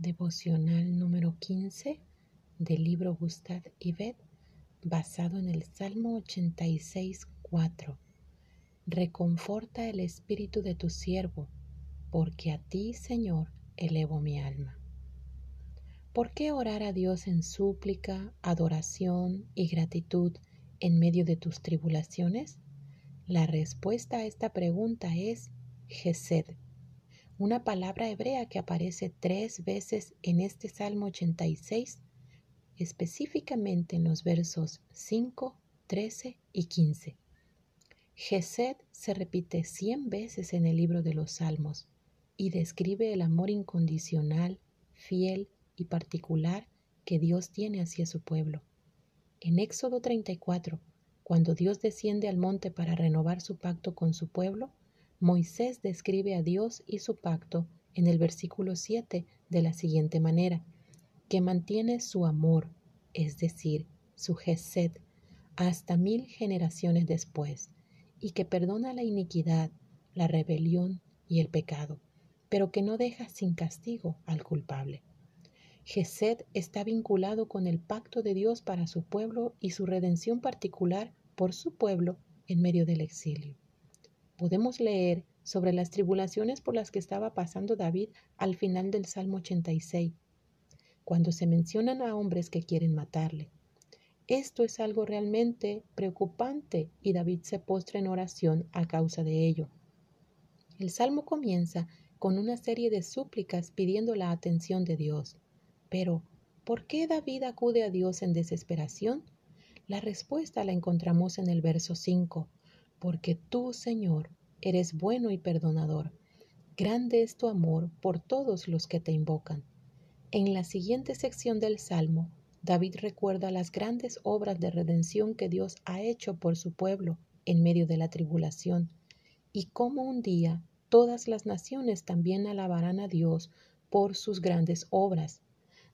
Devocional número 15 del libro Gustave Ibet, basado en el Salmo 86, 4. Reconforta el espíritu de tu siervo, porque a ti, Señor, elevo mi alma. ¿Por qué orar a Dios en súplica, adoración y gratitud en medio de tus tribulaciones? La respuesta a esta pregunta es Gesed una palabra hebrea que aparece tres veces en este Salmo 86, específicamente en los versos 5, 13 y 15. Gesed se repite cien veces en el libro de los Salmos y describe el amor incondicional, fiel y particular que Dios tiene hacia su pueblo. En Éxodo 34, cuando Dios desciende al monte para renovar su pacto con su pueblo, Moisés describe a Dios y su pacto en el versículo 7 de la siguiente manera, que mantiene su amor, es decir, su gesed, hasta mil generaciones después, y que perdona la iniquidad, la rebelión y el pecado, pero que no deja sin castigo al culpable. Gesed está vinculado con el pacto de Dios para su pueblo y su redención particular por su pueblo en medio del exilio podemos leer sobre las tribulaciones por las que estaba pasando David al final del Salmo 86, cuando se mencionan a hombres que quieren matarle. Esto es algo realmente preocupante y David se postra en oración a causa de ello. El salmo comienza con una serie de súplicas pidiendo la atención de Dios. Pero, ¿por qué David acude a Dios en desesperación? La respuesta la encontramos en el verso 5 porque tú, Señor, eres bueno y perdonador. Grande es tu amor por todos los que te invocan. En la siguiente sección del Salmo, David recuerda las grandes obras de redención que Dios ha hecho por su pueblo en medio de la tribulación, y cómo un día todas las naciones también alabarán a Dios por sus grandes obras.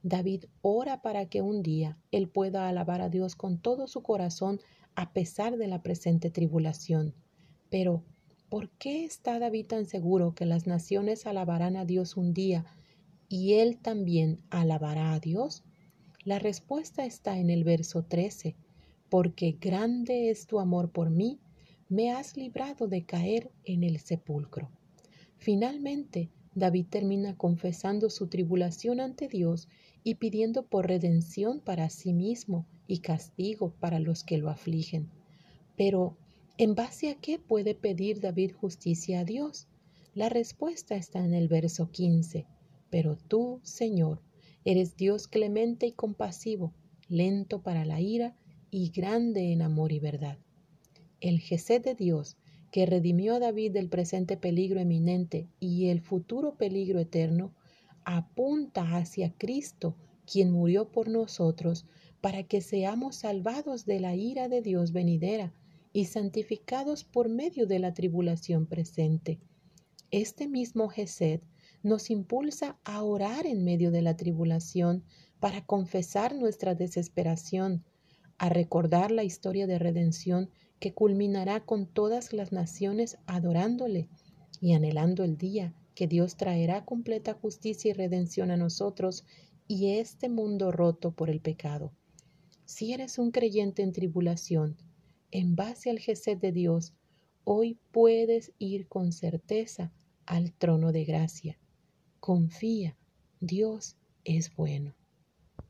David ora para que un día él pueda alabar a Dios con todo su corazón a pesar de la presente tribulación. Pero, ¿por qué está David tan seguro que las naciones alabarán a Dios un día y él también alabará a Dios? La respuesta está en el verso 13, porque grande es tu amor por mí, me has librado de caer en el sepulcro. Finalmente, David termina confesando su tribulación ante Dios y pidiendo por redención para sí mismo y castigo para los que lo afligen. Pero, ¿en base a qué puede pedir David justicia a Dios? La respuesta está en el verso 15. Pero tú, Señor, eres Dios clemente y compasivo, lento para la ira y grande en amor y verdad. El Jesé de Dios que redimió a David del presente peligro eminente y el futuro peligro eterno, apunta hacia Cristo, quien murió por nosotros, para que seamos salvados de la ira de Dios venidera y santificados por medio de la tribulación presente. Este mismo Gesed nos impulsa a orar en medio de la tribulación para confesar nuestra desesperación, a recordar la historia de redención que culminará con todas las naciones adorándole y anhelando el día que Dios traerá completa justicia y redención a nosotros y este mundo roto por el pecado. Si eres un creyente en tribulación, en base al Gesed de Dios, hoy puedes ir con certeza al trono de gracia. Confía, Dios es bueno.